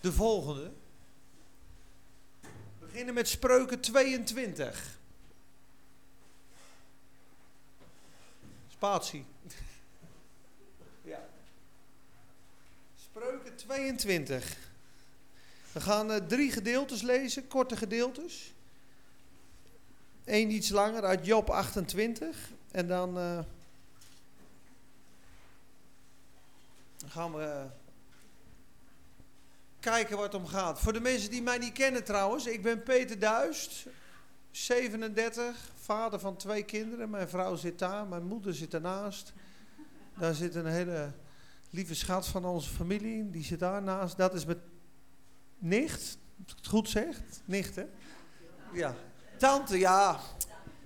de volgende. We beginnen met Spreuken 22. Spatie. ja. Spreuken 22. We gaan uh, drie gedeeltes lezen, korte gedeeltes. Eén iets langer uit Job 28. En dan uh, gaan we kijken waar het om gaat. Voor de mensen die mij niet kennen trouwens, ik ben Peter Duist, 37, vader van twee kinderen. Mijn vrouw zit daar, mijn moeder zit ernaast. Daar zit een hele lieve schat van onze familie, die zit daarnaast. Dat is mijn nicht, als het goed zeg. Nicht? Ja. Tante, ja.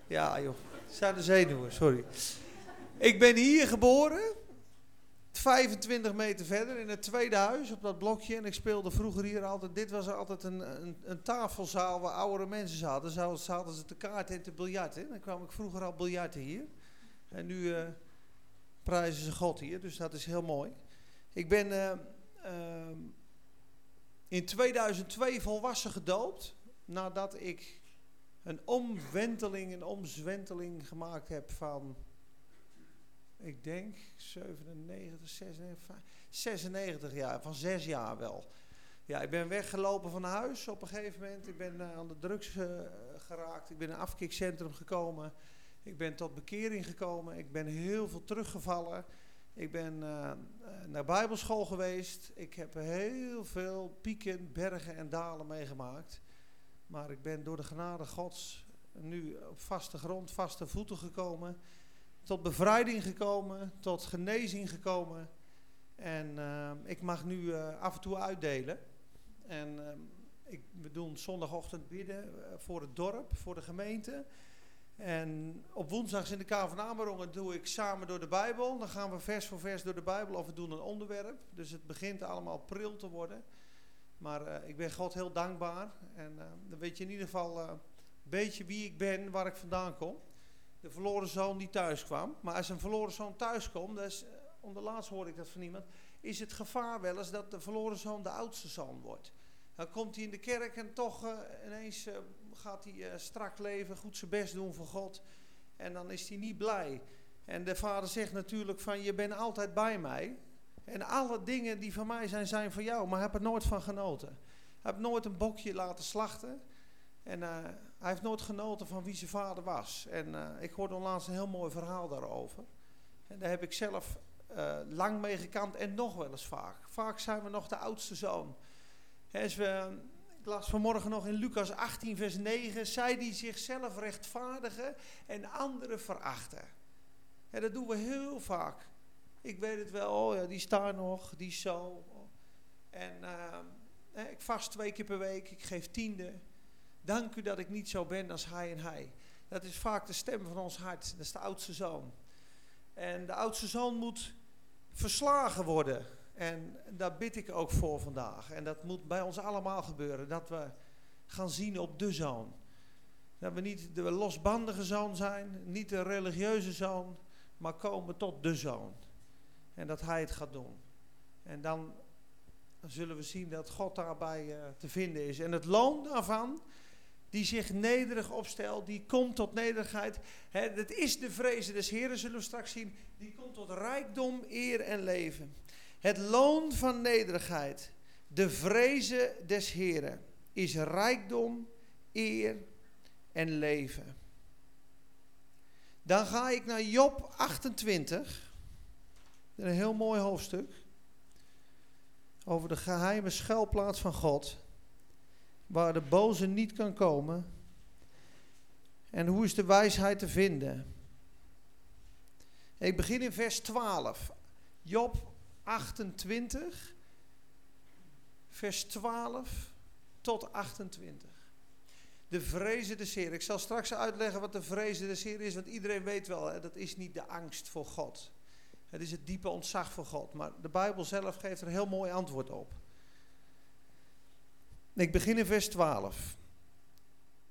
Ja, joh. Zijn de zenuwen, sorry. Ik ben hier geboren. 25 meter verder in het tweede huis op dat blokje. En ik speelde vroeger hier altijd. Dit was altijd een, een, een tafelzaal waar oudere mensen zaten. Zo zaten ze te kaart en te biljarten. Dan kwam ik vroeger al biljarten hier. En nu uh, prijzen ze God hier. Dus dat is heel mooi. Ik ben uh, uh, in 2002 volwassen gedoopt. Nadat ik een omwenteling, een omzwenteling gemaakt heb van ik denk 97, 96, 96 jaar, van zes jaar wel. Ja, ik ben weggelopen van huis op een gegeven moment. Ik ben uh, aan de drugs uh, geraakt. Ik ben in een afkikcentrum gekomen. Ik ben tot bekering gekomen. Ik ben heel veel teruggevallen. Ik ben uh, naar bijbelschool geweest. Ik heb heel veel pieken, bergen en dalen meegemaakt. Maar ik ben door de genade gods nu op vaste grond, vaste voeten gekomen tot bevrijding gekomen, tot genezing gekomen. En uh, ik mag nu uh, af en toe uitdelen. En uh, ik, we doen zondagochtend bidden voor het dorp, voor de gemeente. En op woensdags in de K van Amerongen doe ik samen door de Bijbel. Dan gaan we vers voor vers door de Bijbel of we doen een onderwerp. Dus het begint allemaal pril te worden. Maar ik ben God heel dankbaar. En dan weet je in ieder geval een beetje wie ik ben, waar ik vandaan kom de verloren zoon die thuis kwam. Maar als een verloren zoon thuis komt, eh, onderlaatst hoorde ik dat van iemand, is het gevaar wel eens dat de verloren zoon de oudste zoon wordt. Dan komt hij in de kerk en toch uh, ineens uh, gaat hij strak leven, goed zijn best doen voor God. En dan is hij niet blij. En de vader zegt natuurlijk van je bent altijd bij mij. En alle dingen die van mij zijn, zijn voor jou. Maar heb er nooit van genoten. Heb nooit een bokje laten slachten. En hij heeft nooit genoten van wie zijn vader was. En uh, ik hoorde onlangs een heel mooi verhaal daarover. En daar heb ik zelf uh, lang mee gekant en nog wel eens vaak. Vaak zijn we nog de oudste zoon. We, ik las vanmorgen nog in Lucas 18, vers 9. Zij die zichzelf rechtvaardigen en anderen verachten. En dat doen we heel vaak. Ik weet het wel, oh ja, die staat nog, die zo. En ik vast twee keer per week, ik geef tiende. Dank u dat ik niet zo ben als hij en hij. Dat is vaak de stem van ons hart. Dat is de oudste zoon. En de oudste zoon moet verslagen worden. En daar bid ik ook voor vandaag. En dat moet bij ons allemaal gebeuren. Dat we gaan zien op de zoon. Dat we niet de losbandige zoon zijn, niet de religieuze zoon, maar komen tot de zoon. En dat hij het gaat doen. En dan zullen we zien dat God daarbij uh, te vinden is. En het loon daarvan die zich nederig opstelt, die komt tot nederigheid. Het is de vrezen des Heren, zullen we straks zien. Die komt tot rijkdom, eer en leven. Het loon van nederigheid, de vrezen des Heren, is rijkdom, eer en leven. Dan ga ik naar Job 28. Een heel mooi hoofdstuk. Over de geheime schuilplaats van God waar de boze niet kan komen? En hoe is de wijsheid te vinden? Ik begin in vers 12. Job 28, vers 12 tot 28. De vrezen des Heer. Ik zal straks uitleggen wat de vrezen des Heer is, want iedereen weet wel, hè, dat is niet de angst voor God. Het is het diepe ontzag voor God. Maar de Bijbel zelf geeft er heel mooi antwoord op. Ik begin in vers 12.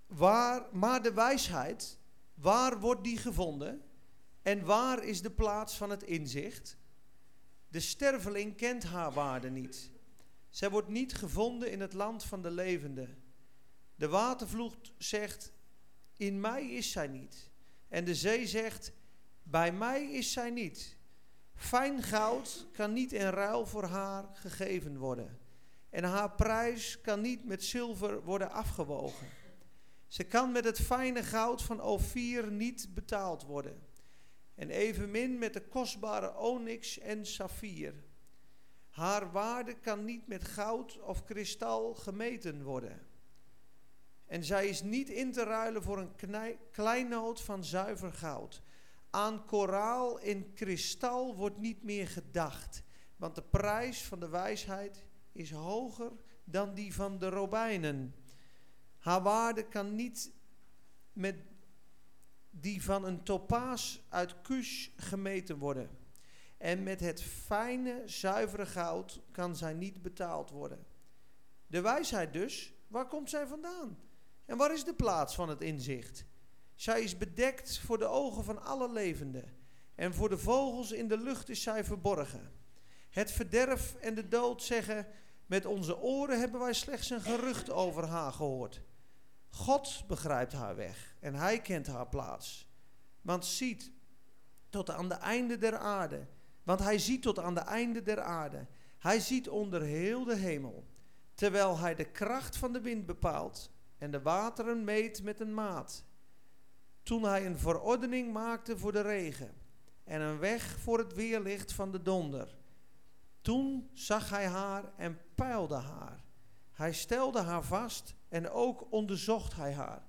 Waar, maar de wijsheid, waar wordt die gevonden? En waar is de plaats van het inzicht? De sterveling kent haar waarde niet. Zij wordt niet gevonden in het land van de levenden. De watervloed zegt, in mij is zij niet. En de zee zegt, bij mij is zij niet. Fijn goud kan niet in ruil voor haar gegeven worden. En haar prijs kan niet met zilver worden afgewogen. Ze kan met het fijne goud van Ophir niet betaald worden. En evenmin met de kostbare onyx en saffier. Haar waarde kan niet met goud of kristal gemeten worden. En zij is niet in te ruilen voor een kleinoot van zuiver goud. Aan koraal in kristal wordt niet meer gedacht, want de prijs van de wijsheid is hoger dan die van de robijnen. Haar waarde kan niet met die van een topaas uit Kush gemeten worden. En met het fijne, zuivere goud kan zij niet betaald worden. De wijsheid dus, waar komt zij vandaan? En waar is de plaats van het inzicht? Zij is bedekt voor de ogen van alle levenden. En voor de vogels in de lucht is zij verborgen. Het verderf en de dood zeggen: Met onze oren hebben wij slechts een gerucht over haar gehoord. God begrijpt haar weg en hij kent haar plaats. Want ziet tot aan de einde der aarde. Want hij ziet tot aan de einde der aarde. Hij ziet onder heel de hemel. Terwijl hij de kracht van de wind bepaalt en de wateren meet met een maat. Toen hij een verordening maakte voor de regen en een weg voor het weerlicht van de donder. Toen zag hij haar en peilde haar. Hij stelde haar vast en ook onderzocht hij haar.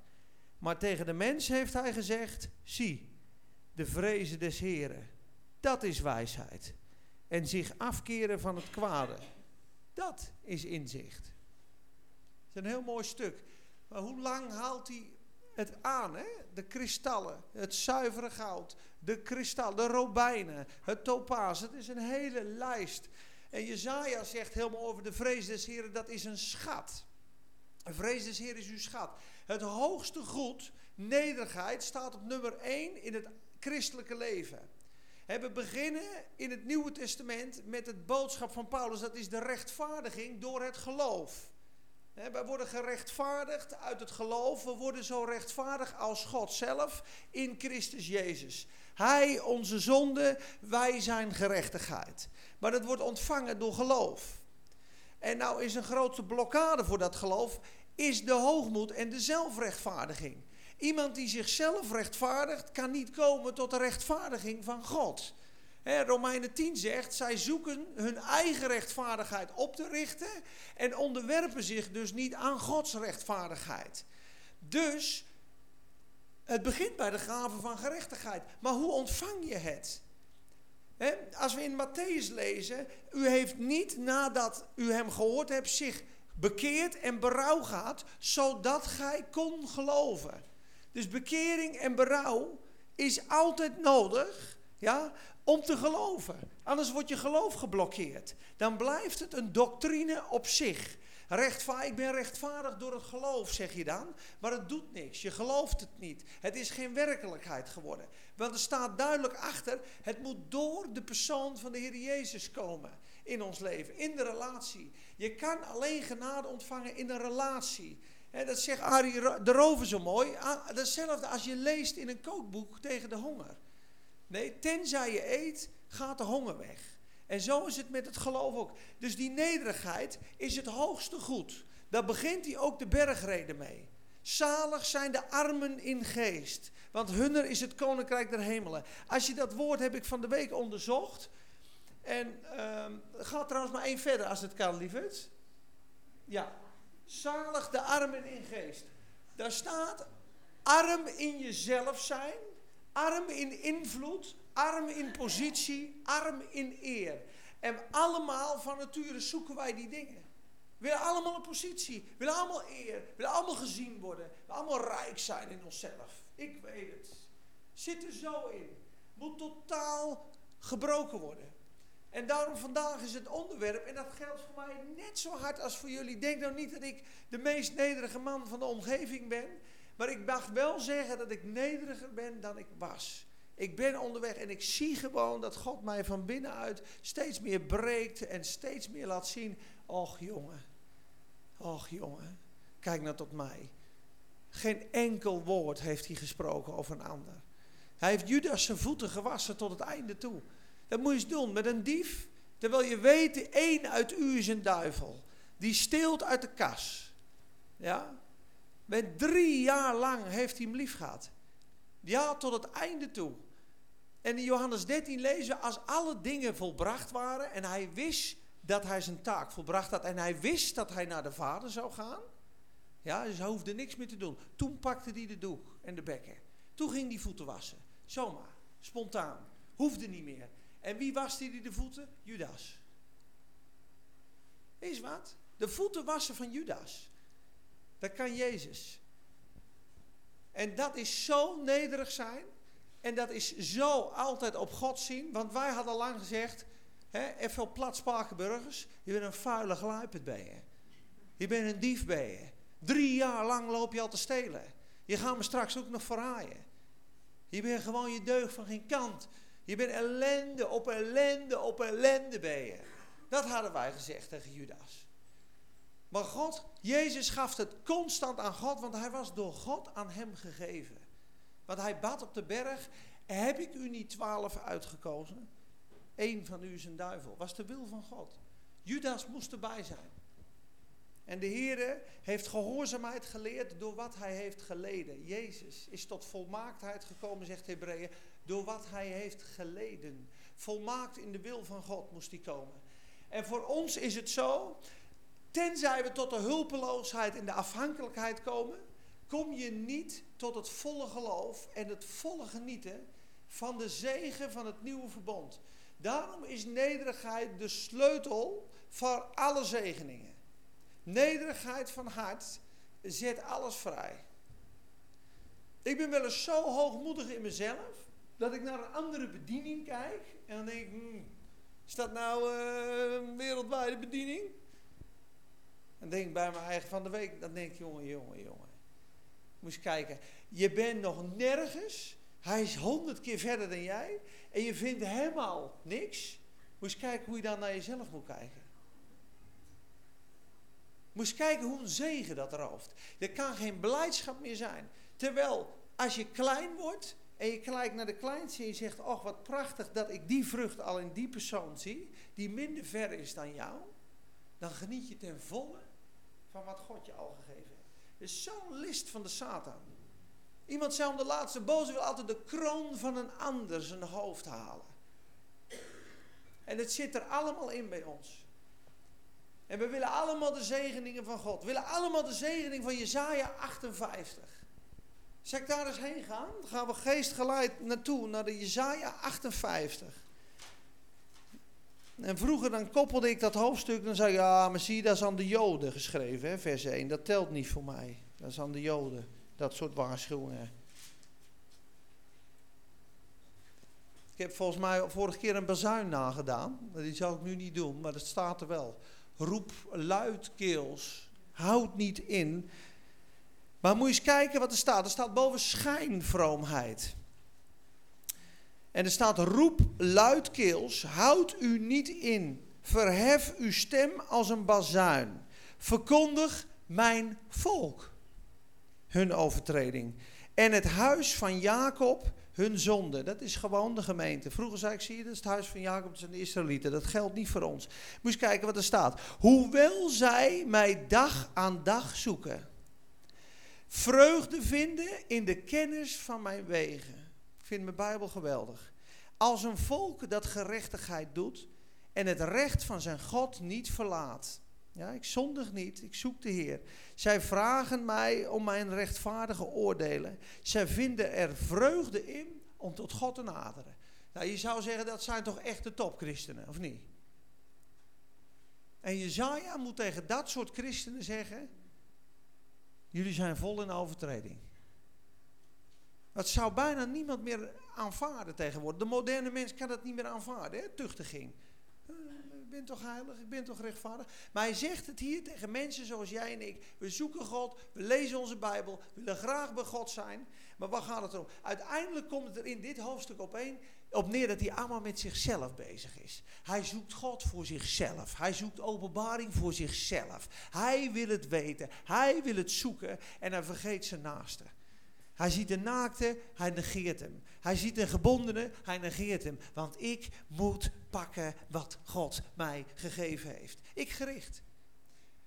Maar tegen de mens heeft hij gezegd: Zie, de vrezen des Heren, dat is wijsheid. En zich afkeren van het kwade, dat is inzicht. Het is een heel mooi stuk. Maar hoe lang haalt hij het aan? Hè? De kristallen, het zuivere goud, de kristal, de robijnen, het topaas. Het is een hele lijst. En Jezaja zegt helemaal over de vrees des Heren, dat is een schat. De vrees des Heren is uw schat. Het hoogste goed, nederigheid, staat op nummer 1 in het christelijke leven. We beginnen in het Nieuwe Testament met het boodschap van Paulus. Dat is de rechtvaardiging door het geloof. Wij worden gerechtvaardigd uit het geloof. We worden zo rechtvaardig als God zelf in Christus Jezus. Hij, onze zonde, wij zijn gerechtigheid. Maar dat wordt ontvangen door geloof. En nou is een grote blokkade voor dat geloof, is de hoogmoed en de zelfrechtvaardiging. Iemand die zichzelf rechtvaardigt, kan niet komen tot de rechtvaardiging van God. Romeinen 10 zegt, zij zoeken hun eigen rechtvaardigheid op te richten en onderwerpen zich dus niet aan Gods rechtvaardigheid. Dus het begint bij de gave van gerechtigheid. Maar hoe ontvang je het? als we in Matthäus lezen, u heeft niet nadat u hem gehoord hebt zich bekeerd en berouw gehad, zodat gij kon geloven. Dus bekering en berouw is altijd nodig, ja, om te geloven. Anders wordt je geloof geblokkeerd. Dan blijft het een doctrine op zich. Rechtvaardig, ik ben rechtvaardig door het geloof, zeg je dan. Maar het doet niks. Je gelooft het niet. Het is geen werkelijkheid geworden. Want er staat duidelijk achter, het moet door de persoon van de Heer Jezus komen in ons leven, in de relatie. Je kan alleen genade ontvangen in een relatie. Dat zegt Arie de Rover zo mooi. Ah, Hetzelfde als je leest in een kookboek tegen de honger. Nee, tenzij je eet, gaat de honger weg. En zo is het met het geloof ook. Dus die nederigheid is het hoogste goed. Daar begint hij ook de bergreden mee. Zalig zijn de armen in geest, want hunner is het koninkrijk der hemelen. Als je dat woord heb ik van de week onderzocht. En uh, gaat trouwens maar één verder als het kan, lieverd. Ja, zalig de armen in geest. Daar staat arm in jezelf zijn, arm in invloed, arm in positie, arm in eer. En allemaal van nature zoeken wij die dingen. We willen allemaal een positie, we willen allemaal eer, we willen allemaal gezien worden, we willen allemaal rijk zijn in onszelf. Ik weet het. Zit er zo in. Moet totaal gebroken worden. En daarom vandaag is het onderwerp, en dat geldt voor mij net zo hard als voor jullie. Denk nou niet dat ik de meest nederige man van de omgeving ben, maar ik mag wel zeggen dat ik nederiger ben dan ik was. Ik ben onderweg en ik zie gewoon dat God mij van binnenuit steeds meer breekt en steeds meer laat zien Och jongen, och jongen, kijk nou tot mij. Geen enkel woord heeft hij gesproken over een ander. Hij heeft Judas zijn voeten gewassen tot het einde toe. Dat moet je eens doen met een dief. Terwijl je weet, één uit u is een duivel. Die steelt uit de kas. Ja? Met drie jaar lang heeft hij hem lief gehad. Ja, tot het einde toe. En in Johannes 13 lezen als alle dingen volbracht waren en hij wist dat hij zijn taak volbracht had en hij wist dat hij naar de vader zou gaan. Ja, dus hij hoefde niks meer te doen. Toen pakte hij de doek en de bekken. Toen ging hij voeten wassen. Zomaar, spontaan. Hoefde niet meer. En wie waste hij de voeten? Judas. Is wat? De voeten wassen van Judas. Dat kan Jezus. En dat is zo nederig zijn. En dat is zo altijd op God zien. Want wij hadden lang gezegd, hè, even op plat Spakenburgers, je bent een vuile gluiperd bij je. Je bent een dief bij je. Drie jaar lang loop je al te stelen. Je gaat me straks ook nog verraaien. Je bent gewoon je deugd van geen kant. Je bent ellende op ellende op ellende bij je. Dat hadden wij gezegd tegen Judas. Maar God, Jezus gaf het constant aan God, want hij was door God aan hem gegeven. Want hij bad op de berg, heb ik u niet twaalf uitgekozen? Eén van u is een duivel. Was de wil van God. Judas moest erbij zijn. En de Heer heeft gehoorzaamheid geleerd door wat hij heeft geleden. Jezus is tot volmaaktheid gekomen, zegt Hebreeën, door wat hij heeft geleden. Volmaakt in de wil van God moest hij komen. En voor ons is het zo, tenzij we tot de hulpeloosheid en de afhankelijkheid komen, kom je niet tot het volle geloof en het volle genieten van de zegen van het nieuwe verbond. Daarom is nederigheid de sleutel voor alle zegeningen. Nederigheid van hart zet alles vrij. Ik ben wel eens zo hoogmoedig in mezelf dat ik naar een andere bediening kijk en dan denk ik, hmm, is dat nou uh, een wereldwijde bediening? Dan denk bij mijn eigen van de week, dan denk ik, jongen, jongen, jongen. Moest kijken, je bent nog nergens, hij is honderd keer verder dan jij en je vindt helemaal niks. Moest kijken hoe je dan naar jezelf moet kijken. Moest kijken hoe een zegen dat rooft. Er kan geen blijdschap meer zijn. Terwijl als je klein wordt en je kijkt naar de kleinste en je zegt, oh wat prachtig dat ik die vrucht al in die persoon zie, die minder ver is dan jou, dan geniet je ten volle van wat God je al gegeven heeft. Is zo'n list van de Satan. Iemand zei om de laatste boze wil altijd de kroon van een ander zijn hoofd halen. En het zit er allemaal in bij ons. En we willen allemaal de zegeningen van God. We willen allemaal de zegening van Jezaja 58. Zal ik daar eens heen gaan? Dan gaan we geestgeleid naartoe, naar de Jezaja 58. En vroeger dan koppelde ik dat hoofdstuk, dan zei ja, maar zie, dat is aan de Joden geschreven, hè, vers 1. Dat telt niet voor mij. Dat is aan de Joden, dat soort waarschuwingen. Ik heb volgens mij vorige keer een bazuin nagedaan. Die zou ik nu niet doen, maar dat staat er wel roep luidkeels. Houd niet in. Maar moet je eens kijken wat er staat. Er staat boven schijnvroomheid. En er staat roep luidkeels. Houd u niet in. Verhef uw stem als een bazuin. Verkondig mijn volk hun overtreding. En het huis van Jacob hun zonde. Dat is gewoon de gemeente. Vroeger zei ik, zie je, dat is het huis van Jacob, dat zijn de Israëlieten. Dat geldt niet voor ons. Moet je kijken wat er staat. Hoewel zij mij dag aan dag zoeken. Vreugde vinden in de kennis van mijn wegen. Ik vind mijn Bijbel geweldig. Als een volk dat gerechtigheid doet en het recht van zijn God niet verlaat. Ja, ik zondig niet, ik zoek de Heer. Zij vragen mij om mijn rechtvaardige oordelen. Zij vinden er vreugde in om tot God te naderen. Nou, je zou zeggen dat zijn toch echte topchristenen, of niet? En Jezaja moet tegen dat soort christenen zeggen: Jullie zijn vol in overtreding. Dat zou bijna niemand meer aanvaarden tegenwoordig. De moderne mens kan dat niet meer aanvaarden, hè? tuchtiging ben toch heilig, ik ben toch rechtvaardig. Maar hij zegt het hier tegen mensen zoals jij en ik. We zoeken God, we lezen onze Bijbel, we willen graag bij God zijn. Maar waar gaat het om? Uiteindelijk komt het er in dit hoofdstuk op, een, op neer dat hij allemaal met zichzelf bezig is. Hij zoekt God voor zichzelf. Hij zoekt openbaring voor zichzelf. Hij wil het weten. Hij wil het zoeken en hij vergeet zijn naaste. Hij ziet een naakte, hij negeert hem. Hij ziet een gebondene, hij negeert hem. Want ik moet pakken wat God mij gegeven heeft. Ik gericht.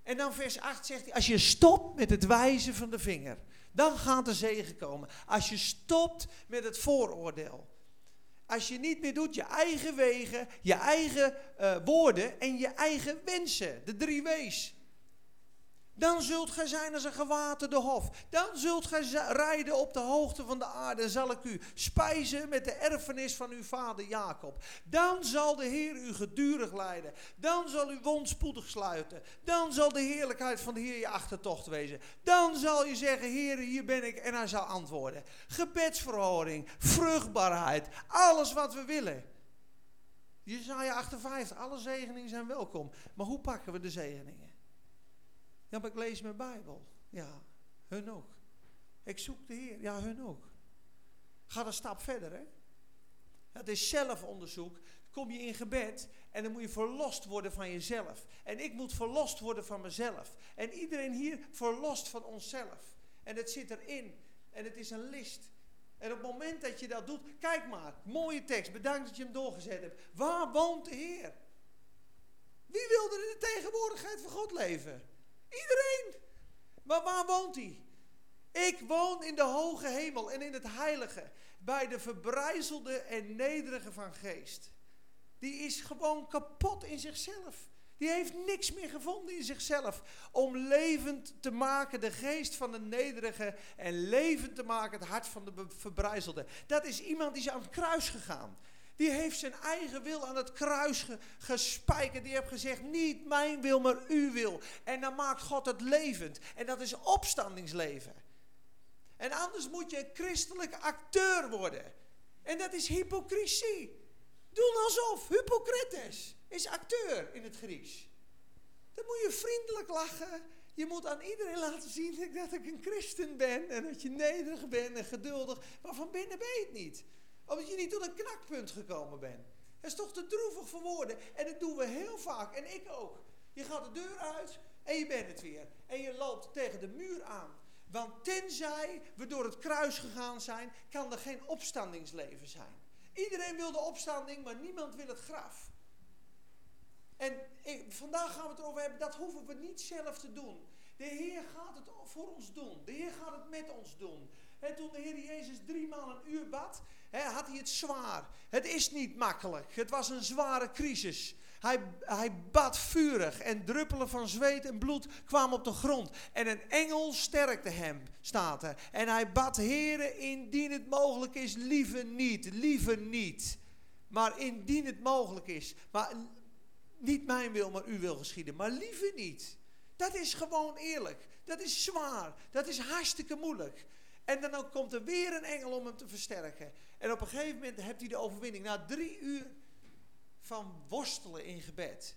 En dan vers 8 zegt hij, als je stopt met het wijzen van de vinger, dan gaat de zegen komen. Als je stopt met het vooroordeel. Als je niet meer doet je eigen wegen, je eigen uh, woorden en je eigen wensen. De drie W's. Dan zult gij zijn als een gewaterde hof. Dan zult gij rijden op de hoogte van de aarde. Zal ik u spijzen met de erfenis van uw vader Jacob. Dan zal de Heer u gedurig leiden. Dan zal uw wond spoedig sluiten. Dan zal de heerlijkheid van de Heer je achtertocht wezen. Dan zal je zeggen, Heer, hier ben ik. En hij zal antwoorden. Gebedsverhoring, vruchtbaarheid, alles wat we willen. Jezaja 58, alle zegeningen zijn welkom. Maar hoe pakken we de zegeningen? Ja, maar ik lees mijn Bijbel. Ja, hun ook. Ik zoek de Heer. Ja, hun ook. Ga een stap verder, hè. Het is zelfonderzoek. Kom je in gebed en dan moet je verlost worden van jezelf. En ik moet verlost worden van mezelf. En iedereen hier verlost van onszelf. En het zit erin. En het is een list. En op het moment dat je dat doet, kijk maar, mooie tekst, bedankt dat je hem doorgezet hebt. Waar woont de Heer? Wie wilde in de tegenwoordigheid van God leven? Iedereen. Maar waar woont hij? Ik woon in de hoge hemel en in het heilige. Bij de verbrijzelde en nederige van geest. Die is gewoon kapot in zichzelf. Die heeft niks meer gevonden in zichzelf. Om levend te maken de geest van de nederige. En levend te maken het hart van de verbrijzelde. Dat is iemand die is aan het kruis gegaan. Die heeft zijn eigen wil aan het kruis gespijkerd. Die heeft gezegd, niet mijn wil, maar uw wil. En dan maakt God het levend. En dat is opstandingsleven. En anders moet je een christelijk acteur worden. En dat is hypocrisie. Doen alsof. Hypocrites is acteur in het Grieks. Dan moet je vriendelijk lachen. Je moet aan iedereen laten zien dat ik een christen ben. En dat je nederig bent en geduldig. Maar van binnen ben je het niet omdat je niet tot een knakpunt gekomen bent. Dat is toch te droevig voor woorden. En dat doen we heel vaak. En ik ook. Je gaat de deur uit en je bent het weer. En je loopt tegen de muur aan. Want tenzij we door het kruis gegaan zijn, kan er geen opstandingsleven zijn. Iedereen wil de opstanding, maar niemand wil het graf. En vandaag gaan we het erover hebben, dat hoeven we niet zelf te doen. De Heer gaat het voor ons doen. De Heer gaat het met ons doen. En toen de Heer Jezus drie maal een uur bad, had hij het zwaar. Het is niet makkelijk. Het was een zware crisis. Hij, hij bad vurig en druppelen van zweet en bloed kwamen op de grond. En een engel sterkte hem, staat er. En hij bad, heren, indien het mogelijk is, liever niet, liever niet. Maar indien het mogelijk is, maar niet mijn wil, maar uw wil geschieden. Maar liever niet. Dat is gewoon eerlijk. Dat is zwaar. Dat is hartstikke moeilijk. En dan komt er weer een engel om hem te versterken. En op een gegeven moment hebt hij de overwinning. Na drie uur van worstelen in gebed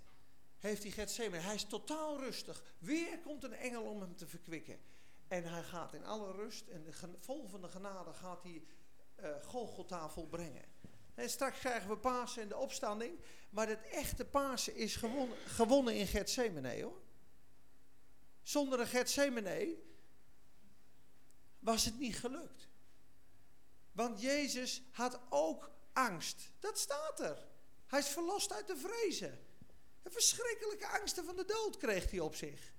heeft hij Gethsemane. Hij is totaal rustig. Weer komt een engel om hem te verkwikken. En hij gaat in alle rust en vol van de genade gaat hij uh, Golgotha volbrengen. En straks krijgen we Pasen en de opstanding. Maar het echte Pasen is gewonnen, gewonnen in Gethsemane hoor. Zonder een Gethsemane was het niet gelukt. Want Jezus had ook angst. Dat staat er. Hij is verlost uit de vrezen. De verschrikkelijke angsten van de dood kreeg hij op zich.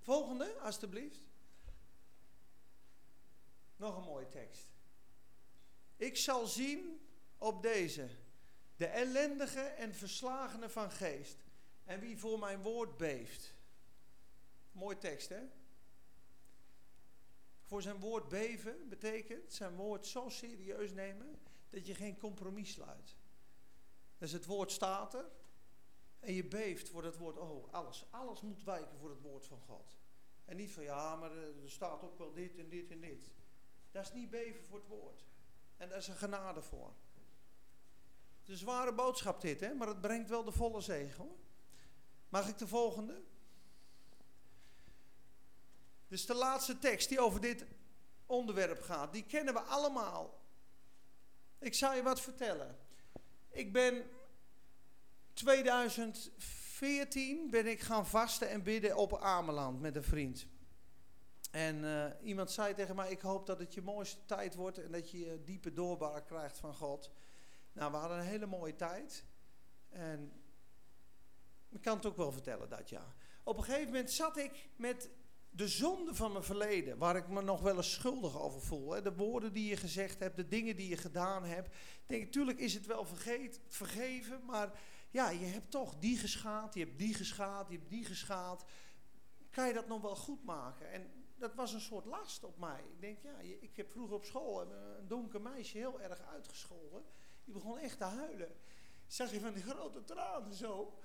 Volgende, alstublieft. Nog een mooie tekst. Ik zal zien op deze, de ellendige en verslagene van geest, en wie voor mijn woord beeft. Mooi tekst, hè? Voor zijn woord beven betekent zijn woord zo serieus nemen dat je geen compromis sluit. Dus het woord staat er en je beeft voor het woord. Oh, alles, alles moet wijken voor het woord van God. En niet van ja, maar er staat ook wel dit en dit en dit. Dat is niet beven voor het woord. En daar is een genade voor. Het is een zware boodschap dit, hè? maar het brengt wel de volle zegen. Mag ik de volgende? Dus de laatste tekst die over dit onderwerp gaat, die kennen we allemaal. Ik zal je wat vertellen. Ik ben 2014 ben ik gaan vasten en bidden op Ameland met een vriend. En uh, iemand zei tegen mij, ik hoop dat het je mooiste tijd wordt en dat je diepe doorbraak krijgt van God. Nou, we hadden een hele mooie tijd. En ik kan het ook wel vertellen dat ja. Op een gegeven moment zat ik met de zonde van mijn verleden, waar ik me nog wel eens schuldig over voel. Hè. De woorden die je gezegd hebt, de dingen die je gedaan hebt. Ik denk, natuurlijk is het wel vergeet, vergeven, maar ja, je hebt toch die geschaad, je hebt die geschaad, je hebt die geschaad. Kan je dat nog wel goed maken? En dat was een soort last op mij. Ik denk, ja, ik heb vroeger op school een donker meisje heel erg uitgescholden. Die begon echt te huilen. Zag je van die grote tranen zo.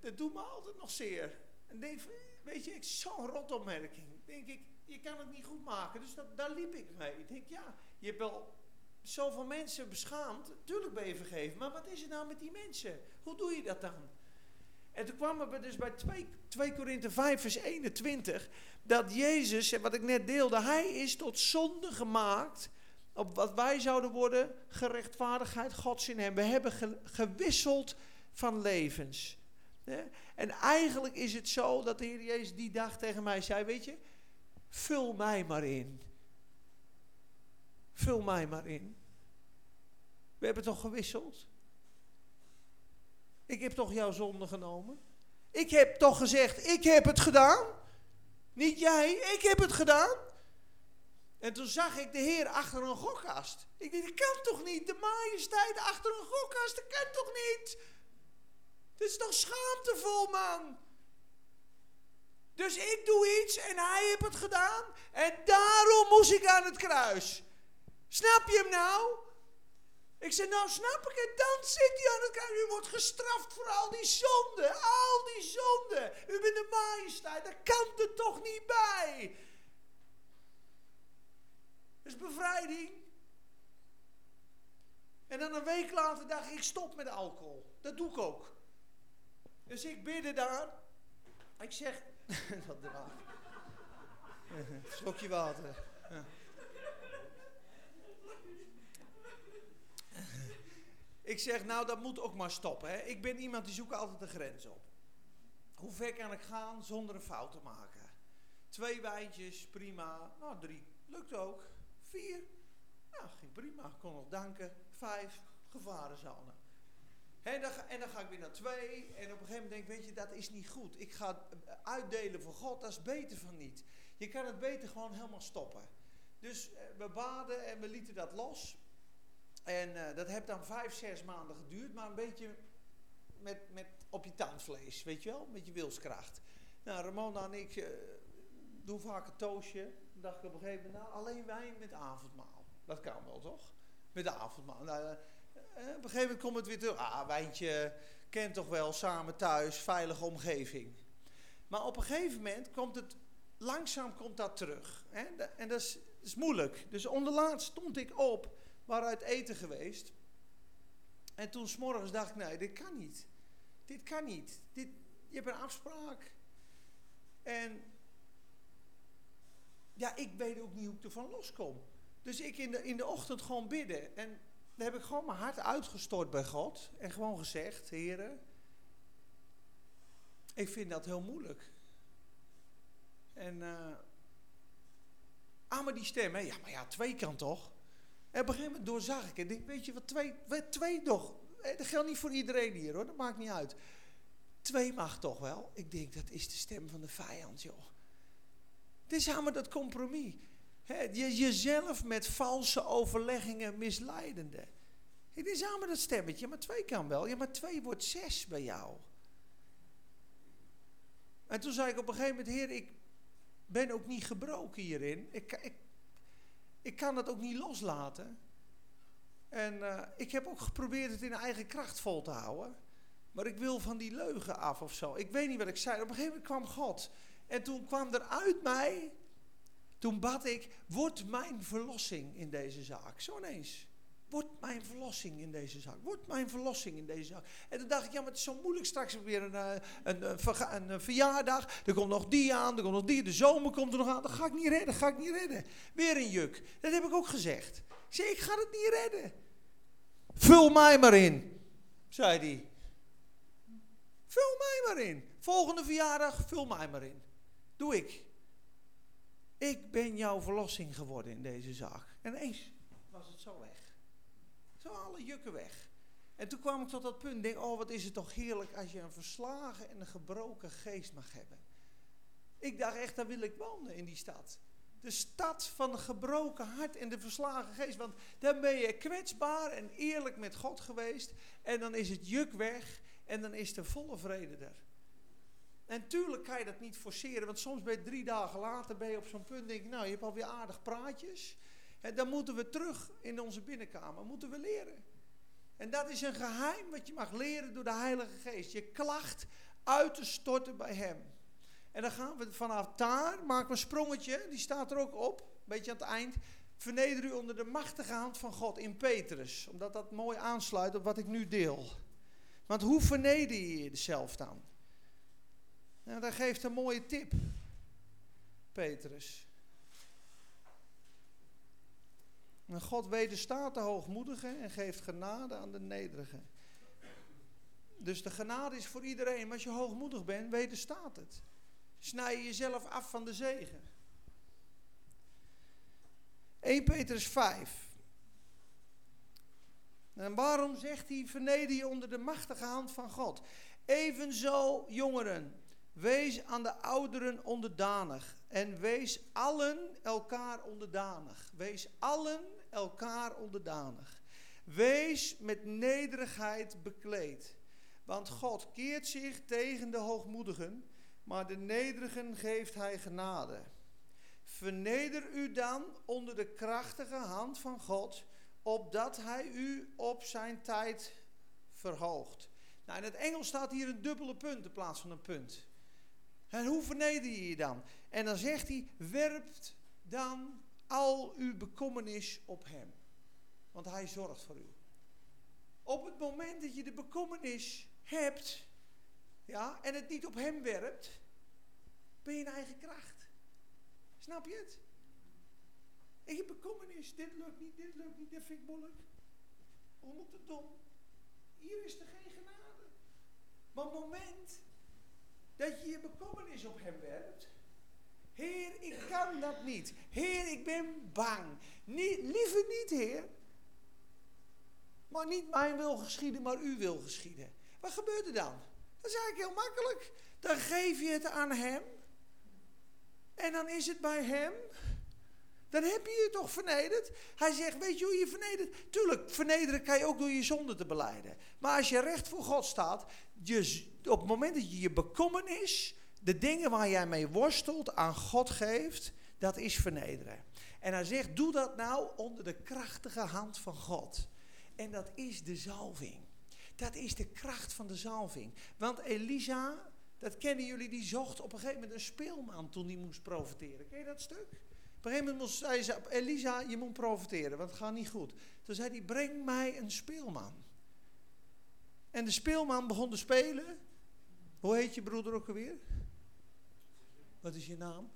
Dat doet me altijd nog zeer. En denk, weet je, zo'n rotopmerking. Denk ik, je kan het niet goed maken. Dus dat, daar liep ik mee. Ik denk, ja, je hebt wel zoveel mensen beschaamd. Tuurlijk ben je vergeven. Maar wat is er nou met die mensen? Hoe doe je dat dan? En toen kwamen we dus bij 2, 2 Korinthe 5 vers 21. Dat Jezus, en wat ik net deelde, hij is tot zonde gemaakt. Op wat wij zouden worden, gerechtvaardigheid Gods in hem. We hebben gewisseld van levens. En eigenlijk is het zo dat de Heer Jezus die dag tegen mij zei, weet je, vul mij maar in. Vul mij maar in. We hebben toch gewisseld? Ik heb toch jouw zonde genomen? Ik heb toch gezegd, ik heb het gedaan? Niet jij, ik heb het gedaan. En toen zag ik de Heer achter een gokkast. Ik dacht, dat kan toch niet? De majesteit achter een gokkast, dat kan toch niet? Het is toch schaamtevol, man? Dus ik doe iets en hij heeft het gedaan. En daarom moest ik aan het kruis. Snap je hem nou? Ik zei, nou snap ik het, dan zit hij aan het kruis. U wordt gestraft voor al die zonden, al die zonden. U bent de majesteit, daar kan er toch niet bij. Dat is bevrijding. En dan een week later dacht ik, ik stop met alcohol. Dat doe ik ook. Dus ik bidde daar. Ik zeg, dat draagt. Slokje water. Ik zeg, nou dat moet ook maar stoppen. Hè. Ik ben iemand die zoekt altijd de grens op. Hoe ver kan ik gaan zonder een fout te maken? Twee wijntjes, prima. Nou, drie, lukt ook. Vier, nou, ging prima. Kon nog danken. Vijf, gevarenzone. En dan, en dan ga ik weer naar twee. En op een gegeven moment denk ik, weet je, dat is niet goed. Ik ga uitdelen voor God, dat is beter van niet. Je kan het beter gewoon helemaal stoppen. Dus eh, we baden en we lieten dat los. En uh, dat heeft dan vijf, zes maanden geduurd, maar een beetje met, met op je tandvlees, weet je wel, met je wilskracht. Nou, Ramona en ik uh, doen vaak een toosje. Dan dacht ik op een gegeven moment, nou, alleen wijn met avondmaal. Dat kan wel, toch? Met de avondmaal. Nou, op een gegeven moment komt het weer terug. Ah, wijntje, kent toch wel, samen thuis, veilige omgeving. Maar op een gegeven moment komt het, langzaam komt dat terug. Hè? En dat is, is moeilijk. Dus onderlaatst stond ik op waren uit eten geweest. En toen s'morgens dacht ik, nee, dit kan niet. Dit kan niet. Dit, je hebt een afspraak. En ja, ik weet ook niet hoe ik ervan loskom. Dus ik in de, in de ochtend gewoon bidden. En dan heb ik gewoon mijn hart uitgestort bij God. En gewoon gezegd, heren, ik vind dat heel moeilijk. En, uh, ah, die stem, hè? ja, maar ja, twee kan toch? En op een gegeven moment doorzag ik het. weet je wat, twee, twee. Eh, dat geldt niet voor iedereen hier hoor, dat maakt niet uit. Twee mag toch wel. Ik denk, dat is de stem van de vijand, joh. Het is allemaal dat compromis. Je, jezelf met valse overleggingen misleidende. Het is allemaal dat stemmetje, maar twee kan wel. Ja, maar twee wordt zes bij jou. En toen zei ik op een gegeven moment, heer, ik ben ook niet gebroken hierin. Ik, ik ik kan dat ook niet loslaten. En uh, ik heb ook geprobeerd het in eigen kracht vol te houden. Maar ik wil van die leugen af of zo. Ik weet niet wat ik zei. Op een gegeven moment kwam God. En toen kwam er uit mij. Toen bad ik: Word mijn verlossing in deze zaak. Zo ineens. Wordt mijn verlossing in deze zaak? Wordt mijn verlossing in deze zaak? En toen dacht ik, ja, maar het is zo moeilijk. Straks weer een, eh, een, een, een, verjaardag. Er komt nog die aan, er komt nog die. De zomer komt er nog aan. Dat ga ik niet redden, ga ik niet redden. Weer een juk. Dat heb ik ook gezegd. Ik zei, ik ga het niet redden. Vul mij maar in, zei hij. Vul mij maar in. Volgende verjaardag, vul mij maar in. Doe ik. Ik ben jouw verlossing geworden in deze zaak. En eens was het zo weg. Zo alle jukken weg. En toen kwam ik tot dat punt. Denk, oh wat is het toch heerlijk als je een verslagen en een gebroken geest mag hebben. Ik dacht echt, daar wil ik wonen in die stad. De stad van een gebroken hart en de verslagen geest. Want dan ben je kwetsbaar en eerlijk met God geweest. En dan is het juk weg. En dan is de volle vrede er. En tuurlijk kan je dat niet forceren. Want soms ben je drie dagen later ben je op zo'n punt. Denk je, nou je hebt alweer aardig praatjes. En dan moeten we terug in onze binnenkamer. Moeten we leren. En dat is een geheim wat je mag leren door de Heilige Geest. Je klacht uit te storten bij Hem. En dan gaan we vanaf daar, maken we een sprongetje, die staat er ook op, een beetje aan het eind. Verneder u onder de machtige hand van God in Petrus. Omdat dat mooi aansluit op wat ik nu deel. Want hoe verneder je jezelf dan? Nou, dat geeft een mooie tip. Petrus. En God wederstaat de hoogmoedigen en geeft genade aan de nederigen. Dus de genade is voor iedereen. Maar als je hoogmoedig bent, wederstaat het. Snij je jezelf af van de zegen. 1 Petrus 5. En waarom zegt hij, verneder je onder de machtige hand van God. Evenzo, jongeren, wees aan de ouderen onderdanig. En wees allen elkaar onderdanig. Wees allen elkaar onderdanig. Wees met nederigheid bekleed. Want God keert zich tegen de hoogmoedigen, maar de nederigen geeft hij genade. Verneder u dan onder de krachtige hand van God, opdat hij u op zijn tijd verhoogt. Nou, in het Engels staat hier een dubbele punt in plaats van een punt. En hoe verneder je je dan? En dan zegt hij, werpt dan al uw bekommernis op hem. Want hij zorgt voor u. Op het moment dat je de bekommernis hebt, ja, en het niet op hem werpt, ben je in eigen kracht. Snap je het? En je bekommernis, dit lukt niet, dit lukt niet, dit vind ik moeilijk. Moet het dom? Hier is er geen genade. Maar op het moment dat je je bekommernis op hem werpt, Heer, ik kan dat niet. Heer, ik ben bang. Niet, liever niet, Heer. Maar niet mijn wil geschieden, maar uw wil geschieden. Wat gebeurt er dan? Dat is eigenlijk heel makkelijk. Dan geef je het aan hem. En dan is het bij hem. Dan heb je je toch vernederd. Hij zegt, weet je hoe je vernedert? Tuurlijk, vernederen kan je ook door je zonde te beleiden. Maar als je recht voor God staat, op het moment dat je je bekommernis, de dingen waar jij mee worstelt, aan God geeft, dat is vernederen. En hij zegt, doe dat nou onder de krachtige hand van God. En dat is de zalving. Dat is de kracht van de zalving. Want Elisa, dat kennen jullie, die zocht op een gegeven moment een speelman toen die moest profiteren. Ken je dat stuk? Op een gegeven moment zei ze, Elisa, je moet profiteren, want het gaat niet goed. Toen zei hij, breng mij een speelman. En de speelman begon te spelen. Hoe heet je broeder ook alweer? Wat is je naam?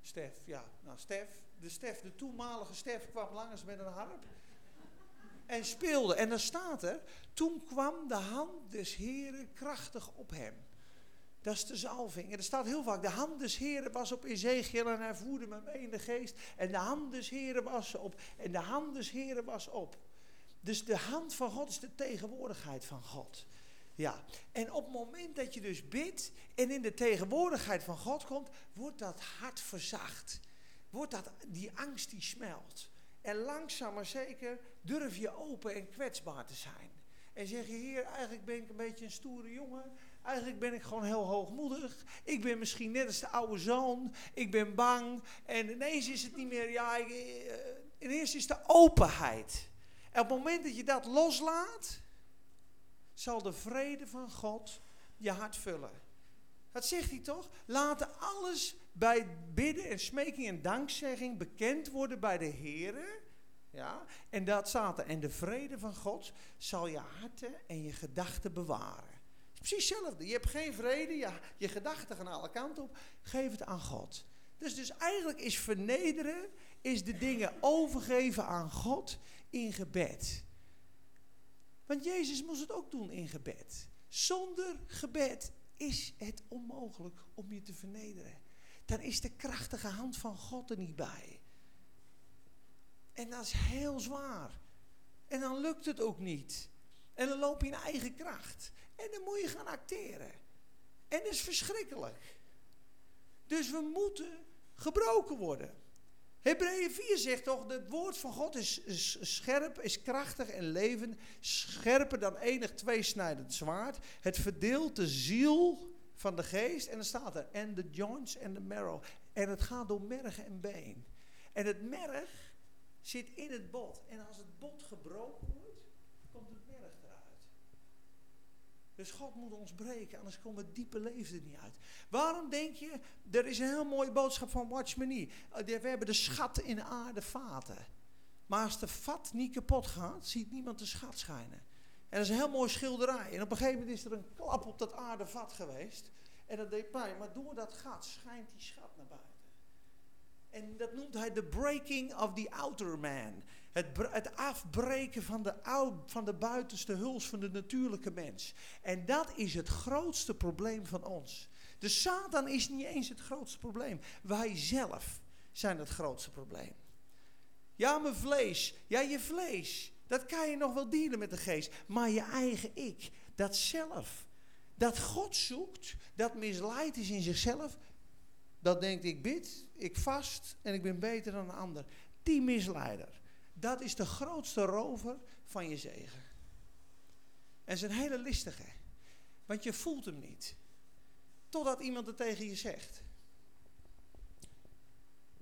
Stef, ja. Nou, Stef, de Stef, de toenmalige Stef kwam langs met een harp. En speelde. En dan staat er, toen kwam de hand des Heren krachtig op hem. Dat is de zalving. En er staat heel vaak, de hand des Heren was op Ezekiel en hij voerde me mee in de geest. En de hand des Heren was op. En de hand des Heren was op. Dus de hand van God is de tegenwoordigheid van God. Ja, en op het moment dat je dus bidt en in de tegenwoordigheid van God komt, wordt dat hart verzacht. Wordt dat, die angst die smelt. En langzaam maar zeker durf je open en kwetsbaar te zijn. En zeg je, heer, eigenlijk ben ik een beetje een stoere jongen. Eigenlijk ben ik gewoon heel hoogmoedig. Ik ben misschien net als de oude zoon. Ik ben bang. En ineens is het niet meer, ja, ik, eh, ineens is de openheid. En op het moment dat je dat loslaat, zal de vrede van God je hart vullen. Dat zegt hij toch? Laten alles bij bidden en smeking en dankzegging bekend worden bij de Heer. Ja? En dat staat. En de vrede van God zal je harten en je gedachten bewaren. Precies hetzelfde. Je hebt geen vrede, ja, je gedachten gaan alle kanten op. Geef het aan God. Dus, dus eigenlijk is vernederen, is de dingen overgeven aan God in gebed. Want Jezus moest het ook doen in gebed. Zonder gebed is het onmogelijk om je te vernederen. Dan is de krachtige hand van God er niet bij. En dat is heel zwaar. En dan lukt het ook niet. En dan loop je in eigen kracht. En dan moet je gaan acteren. En dat is verschrikkelijk. Dus we moeten gebroken worden. Hebreeën 4 zegt toch, het woord van God is, scherp, is krachtig en levend. Scherper dan enig tweesnijdend zwaard. Het verdeelt de ziel van de geest. En dan staat er, en de joints en de marrow. En het gaat door merg en been. En het merg zit in het bot. En als het bot gebroken wordt, komt het merg eruit. Dus God moet ons breken, anders komen het diepe leven er niet uit. Waarom denk je, er is een heel mooie boodschap van Watch Me niet. Eh, we hebben de schat in de aarde vaten. Maar als de vat niet kapot gaat, ziet niemand de schat schijnen. En dat is een heel mooi schilderij. En op een gegeven moment is er een klap op dat aardevat geweest. En dat deed pijn. Maar door dat gat schijnt die schat naar buiten. En dat noemt hij de breaking of the outer man. Het, het afbreken van de, van de buitenste huls van de natuurlijke mens. En dat is het grootste probleem van ons. De Satan is niet eens het grootste probleem. Wij zelf zijn het grootste probleem. Ja, mijn vlees. Ja, je vlees. Dat kan je nog wel dealen met de geest. Maar je eigen ik, dat zelf. Dat God zoekt, dat misleid is in zichzelf. Dat denkt ik bid, ik vast en ik ben beter dan een ander. Die misleider. Dat is de grootste rover van je zegen. En zijn hele listige. Want je voelt hem niet. Totdat iemand het tegen je zegt.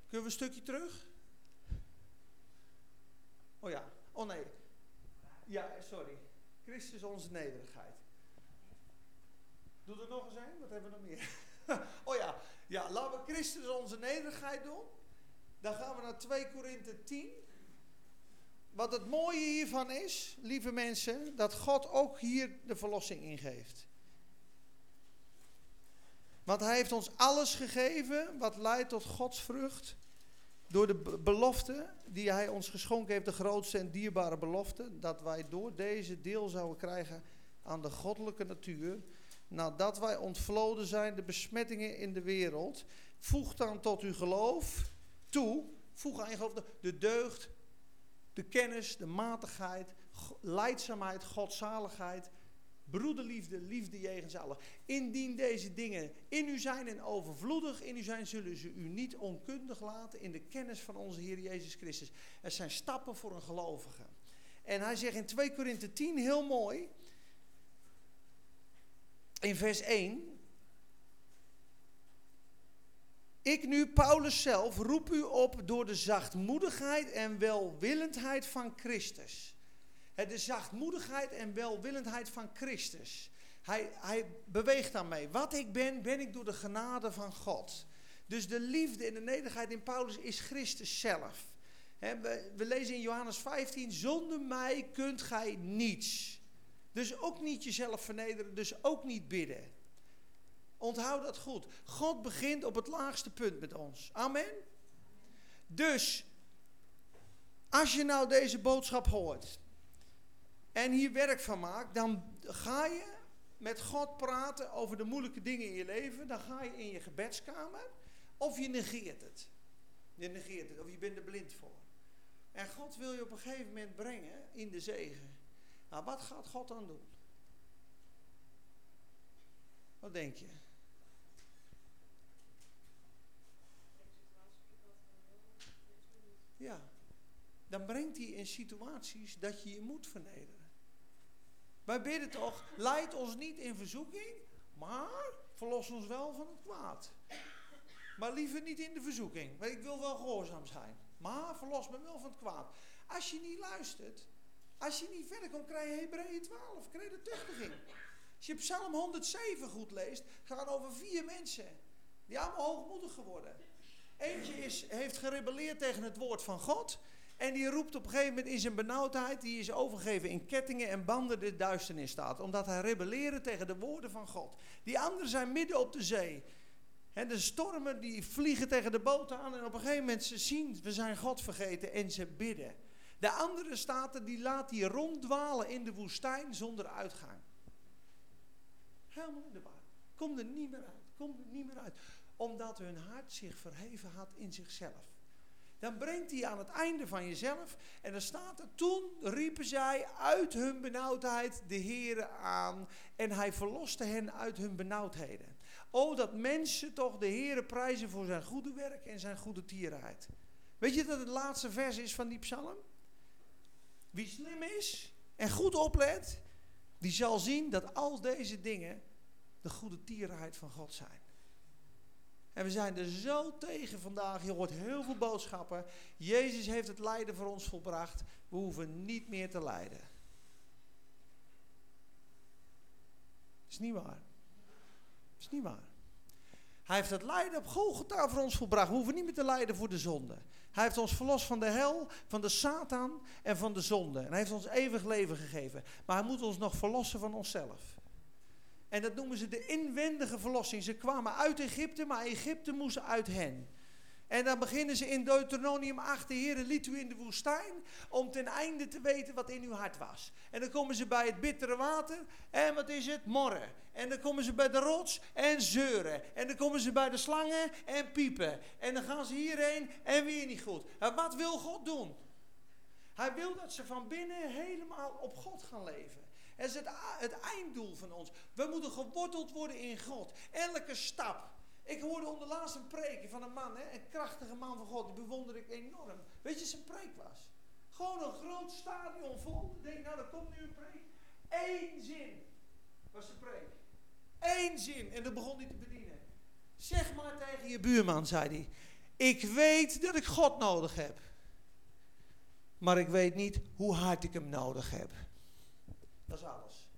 Kunnen we een stukje terug? Oh ja, oh nee. Ja, sorry. Christus onze nederigheid. Doe er nog eens een, wat hebben we nog meer? oh ja, ja, laten we Christus onze nederigheid doen. Dan gaan we naar 2 Korinthe 10. Wat het mooie hiervan is, lieve mensen, dat God ook hier de verlossing ingeeft. Want hij heeft ons alles gegeven wat leidt tot Gods vrucht. Door de belofte die hij ons geschonken heeft, de grootste en dierbare belofte, dat wij door deze deel zouden krijgen aan de goddelijke natuur. Nadat wij ontvloden zijn de besmettingen in de wereld, voeg dan tot uw geloof toe, voeg aan je geloof de deugd, de kennis, de matigheid, leidzaamheid, godzaligheid, broederliefde, liefde jegens allen. Indien deze dingen in u zijn en overvloedig in u zijn, zullen ze u niet onkundig laten in de kennis van onze Heer Jezus Christus. Er zijn stappen voor een gelovige. En hij zegt in 2 Korinthe 10 heel mooi, in vers 1. Ik nu, Paulus zelf, roep u op door de zachtmoedigheid en welwillendheid van Christus de zachtmoedigheid en welwillendheid van Christus. Hij, hij beweegt daarmee. Wat ik ben, ben ik door de genade van God. Dus de liefde en de nederigheid in Paulus is Christus zelf. we, we lezen in Johannes 15, zonder mij kunt gij niets. Dus ook niet jezelf vernederen, dus ook niet bidden. Onthoud dat goed. God begint op het laagste punt met ons. Amen. Dus, als je nou deze boodschap hoort, en hier werk van maakt, dan ga je met God praten over de moeilijke dingen in je leven. Dan ga je in je gebedskamer of je negeert het. Je negeert het of je bent er blind voor. En God wil je op een gegeven moment brengen in de zegen. Nou, wat gaat God dan doen? Wat denk je? Ja, dan brengt hij in situaties dat je je moet vernederen. Wij bidden toch, leid ons niet in verzoeking, maar verlos ons wel van het kwaad. Maar liever niet in de verzoeking, want ik wil wel gehoorzaam zijn. Maar verlos me wel van het kwaad. Als je niet luistert, als je niet verder komt, krijg je Hebreeën 12, krijg je de tuchtiging. Als je Psalm 107 goed leest, gaat over vier mensen. Die allemaal hoogmoedig geworden. Eentje is, heeft gerebelleerd tegen het woord van God. En die roept op een gegeven moment in zijn benauwdheid, die is overgegeven in kettingen en banden de duisternis staat. Omdat hij rebelleren tegen de woorden van God. Die anderen zijn midden op de zee. En de stormen die vliegen tegen de boot aan en op een gegeven moment ze zien, we zijn God vergeten en ze bidden. De andere staten die laat die ronddwalen in de woestijn zonder uitgang. Helemaal in de war. Kom er niet meer uit. Kom er niet meer uit. Omdat hun hart zich verheven had in zichzelf. Dan brengt hij aan het einde van jezelf. En dan staat er, toen riepen zij uit hun benauwdheid de Heere aan. En hij verloste hen uit hun benauwdheden. O, dat mensen toch de Heere prijzen voor zijn goede werk en zijn goede tierheid. Weet je dat het laatste vers is van die psalm? Wie slim is en goed oplet, die zal zien dat al deze dingen de goede tierheid van God zijn. En we zijn er zo tegen vandaag. Je hoort heel veel boodschappen. Jezus heeft het lijden voor ons volbracht. We hoeven niet meer te lijden. Is niet waar. Is niet waar. Hij heeft het lijden op Golgotha voor ons volbracht. We hoeven niet meer te lijden voor de zonde. Hij heeft ons verlost van de hel, van de Satan en van de zonde. En hij heeft ons eeuwig leven gegeven. Maar hij moet ons nog verlossen van onszelf. En dat noemen ze de inwendige verlossing. Ze kwamen uit Egypte, maar Egypte moest uit hen. En dan beginnen ze in Deuteronomium 8, de Heer liet u in de woestijn, om ten einde te weten wat in uw hart was. En dan komen ze bij het bittere water, en wat is het? Morren. En dan komen ze bij de rots en zeuren. En dan komen ze bij de slangen en piepen. En dan gaan ze hierheen en weer niet goed. En wat wil God doen? Hij wil dat ze van binnen helemaal op God gaan leven. Dat is het, einddoel van ons. We moeten geworteld worden in God. Elke stap. Ik hoorde onderlaatst een preek van een man, hè, een krachtige man van God, die bewonder ik enorm. Weet je, zijn preek was? Gewoon een groot stadion vol. Denk, nou, er komt nu een preek. Eén zin was de preek. Eén zin. En dan begon hij te bedienen. Zeg maar tegen je buurman, zei hij. Ik weet dat ik God nodig heb. Maar ik weet niet hoe hard ik hem nodig heb. Dat is alles.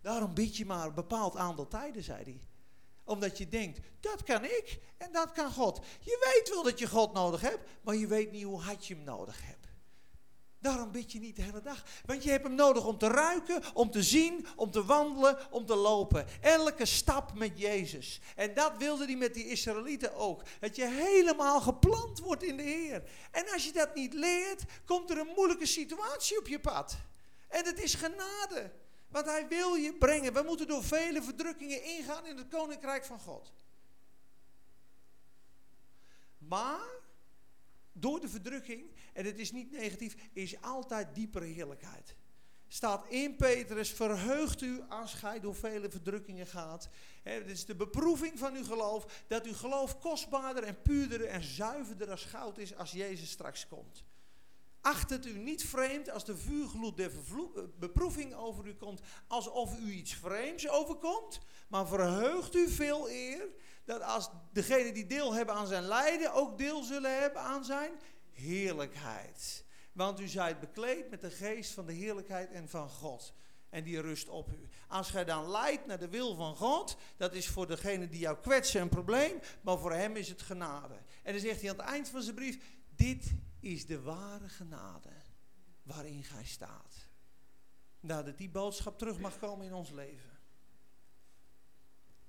Daarom bied je maar een bepaald aantal tijden, zei hij. Omdat je denkt, dat kan ik en dat kan God. Je weet wel dat je God nodig hebt, maar je weet niet hoe hard je hem nodig hebt. Daarom bid je niet de hele dag. Want je hebt hem nodig om te ruiken, om te zien, om te wandelen, om te lopen. Elke stap met Jezus. En dat wilde hij met die Israëlieten ook. Dat je helemaal geplant wordt in de Heer. En als je dat niet leert, komt er een moeilijke situatie op je pad. En het is genade. Want hij wil je brengen. We moeten door vele verdrukkingen ingaan in het koninkrijk van God. Maar door de verdrukking, en het is niet negatief, is altijd diepere heerlijkheid. Staat in Petrus, verheugt u als gij door vele verdrukkingen gaat. Het is de beproeving van uw geloof, dat uw geloof kostbaarder en puurder en zuiverder als goud is als Jezus straks komt. Acht het u niet vreemd als de vuurgloed der eh, beproeving over u komt, alsof u iets vreemds overkomt. Maar verheugt u veel eer dat als degenen die deel hebben aan zijn lijden ook deel zullen hebben aan zijn heerlijkheid. Want u zijt bekleed met de geest van de heerlijkheid en van God. En die rust op u. Als gij dan leidt naar de wil van God, dat is voor degene die jou kwetsen een probleem, maar voor hem is het genade. En dan zegt hij aan het eind van zijn brief, dit is de ware genade waarin gij staat. Nou, dat die boodschap terug mag komen in ons leven.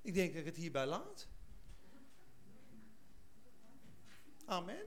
Ik denk dat ik het hierbij laat. Amen.